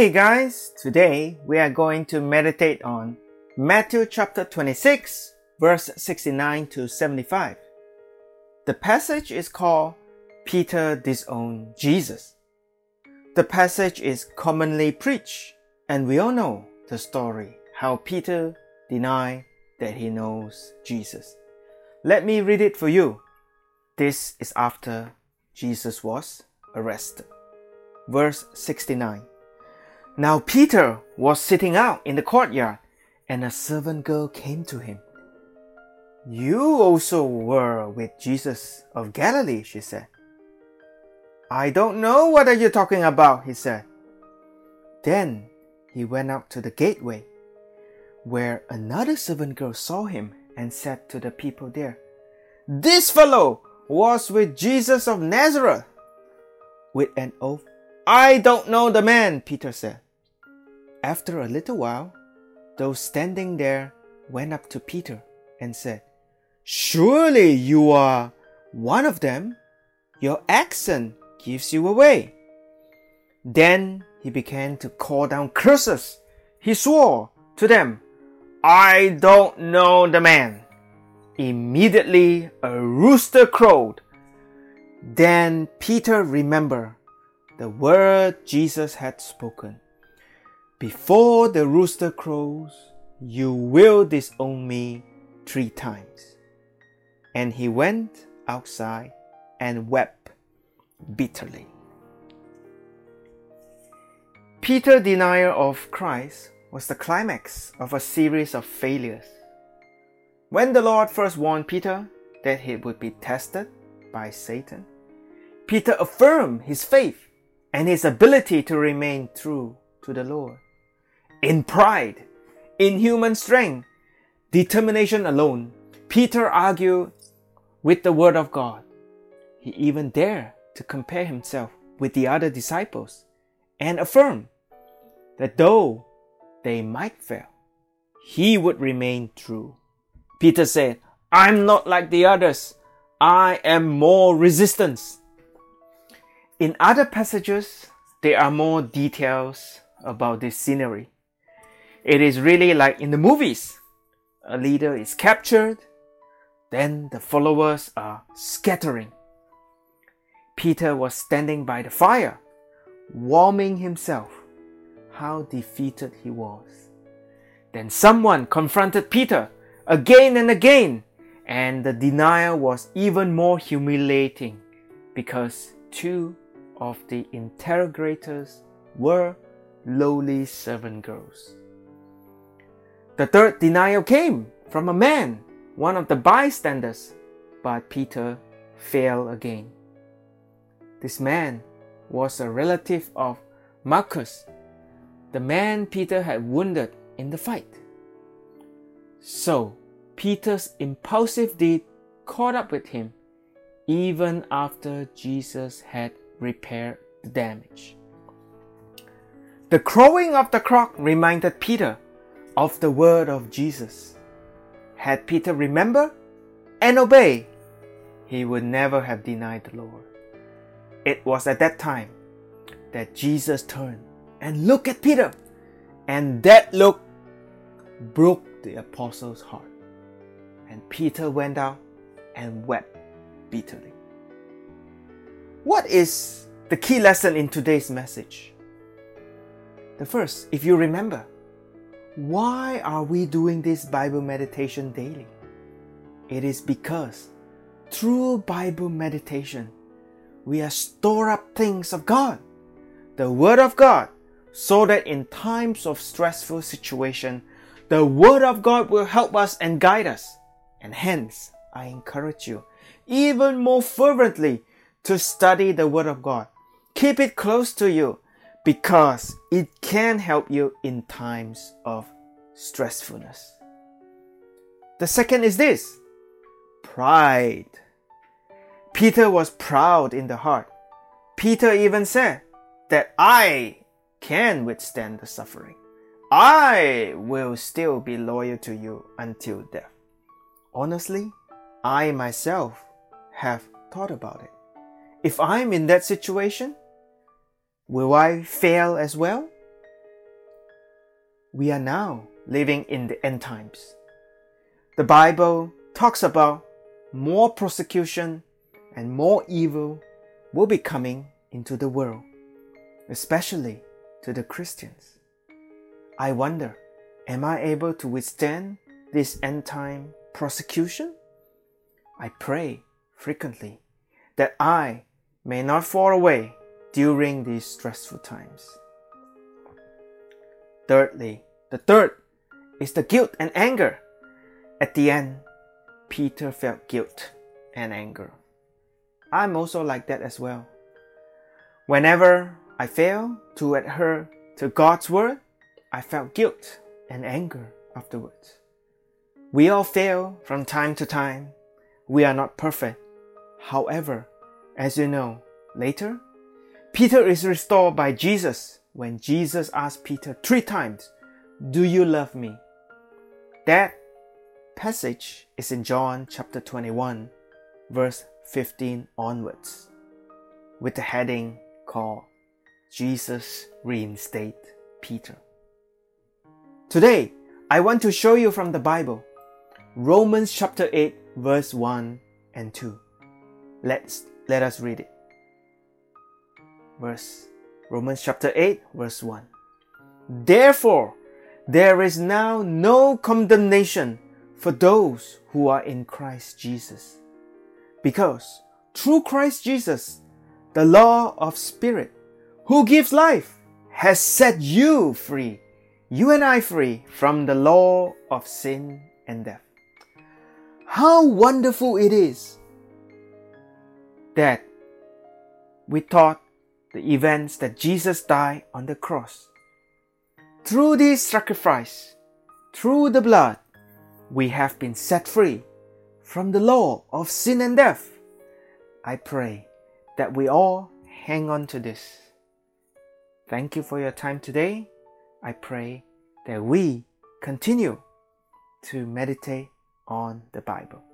Hey guys, today we are going to meditate on Matthew chapter 26, verse 69 to 75. The passage is called Peter Disowned Jesus. The passage is commonly preached, and we all know the story how Peter denied that he knows Jesus. Let me read it for you. This is after Jesus was arrested. Verse 69. Now Peter was sitting out in the courtyard, and a servant girl came to him. You also were with Jesus of Galilee, she said. I don't know what are you talking about, he said. Then he went out to the gateway, where another servant girl saw him and said to the people there, This fellow was with Jesus of Nazareth. With an oath, I don't know the man, Peter said. After a little while, those standing there went up to Peter and said, Surely you are one of them. Your accent gives you away. Then he began to call down curses. He swore to them, I don't know the man. Immediately a rooster crowed. Then Peter remembered the word Jesus had spoken. Before the rooster crows, you will disown me three times. And he went outside and wept bitterly. Peter's denial of Christ was the climax of a series of failures. When the Lord first warned Peter that he would be tested by Satan, Peter affirmed his faith and his ability to remain true to the Lord. In pride, in human strength, determination alone, Peter argued with the Word of God. He even dared to compare himself with the other disciples and affirm that though they might fail, he would remain true. Peter said, I'm not like the others. I am more resistant. In other passages, there are more details about this scenery. It is really like in the movies. A leader is captured, then the followers are scattering. Peter was standing by the fire, warming himself. How defeated he was. Then someone confronted Peter again and again, and the denial was even more humiliating because two of the interrogators were lowly servant girls. The third denial came from a man, one of the bystanders, but Peter failed again. This man was a relative of Malchus, the man Peter had wounded in the fight. So, Peter's impulsive deed caught up with him even after Jesus had repaired the damage. The crowing of the cock reminded Peter of the word of Jesus. Had Peter remembered and obeyed, he would never have denied the Lord. It was at that time that Jesus turned and looked at Peter, and that look broke the apostle's heart. And Peter went out and wept bitterly. What is the key lesson in today's message? The first, if you remember, why are we doing this Bible meditation daily? It is because through Bible meditation, we are store up things of God, the Word of God, so that in times of stressful situation, the Word of God will help us and guide us. And hence, I encourage you even more fervently to study the Word of God. Keep it close to you because it can help you in times of stressfulness. The second is this pride. Peter was proud in the heart. Peter even said that I can withstand the suffering. I will still be loyal to you until death. Honestly, I myself have thought about it. If I'm in that situation, Will I fail as well? we are now living in the end times. The Bible talks about more persecution and more evil will be coming into the world, especially to the Christians. I wonder, am I able to withstand this end time persecution? I pray frequently that I may not fall away during these stressful times. Thirdly, the third is the guilt and anger. At the end, Peter felt guilt and anger. I'm also like that as well. Whenever I fail to adhere to God's word, I felt guilt and anger afterwards. We all fail from time to time. We are not perfect. However, as you know, later, Peter is restored by Jesus when Jesus asked Peter three times, Do you love me? That passage is in John chapter 21, verse 15 onwards, with the heading called Jesus Reinstate Peter. Today, I want to show you from the Bible, Romans chapter 8, verse 1 and 2. Let's let us read it. Verse Romans chapter 8, verse 1. Therefore, there is now no condemnation for those who are in Christ Jesus. Because through Christ Jesus, the law of Spirit, who gives life, has set you free, you and I free from the law of sin and death. How wonderful it is that we thought the events that Jesus died on the cross. Through this sacrifice, through the blood, we have been set free from the law of sin and death. I pray that we all hang on to this. Thank you for your time today. I pray that we continue to meditate on the Bible.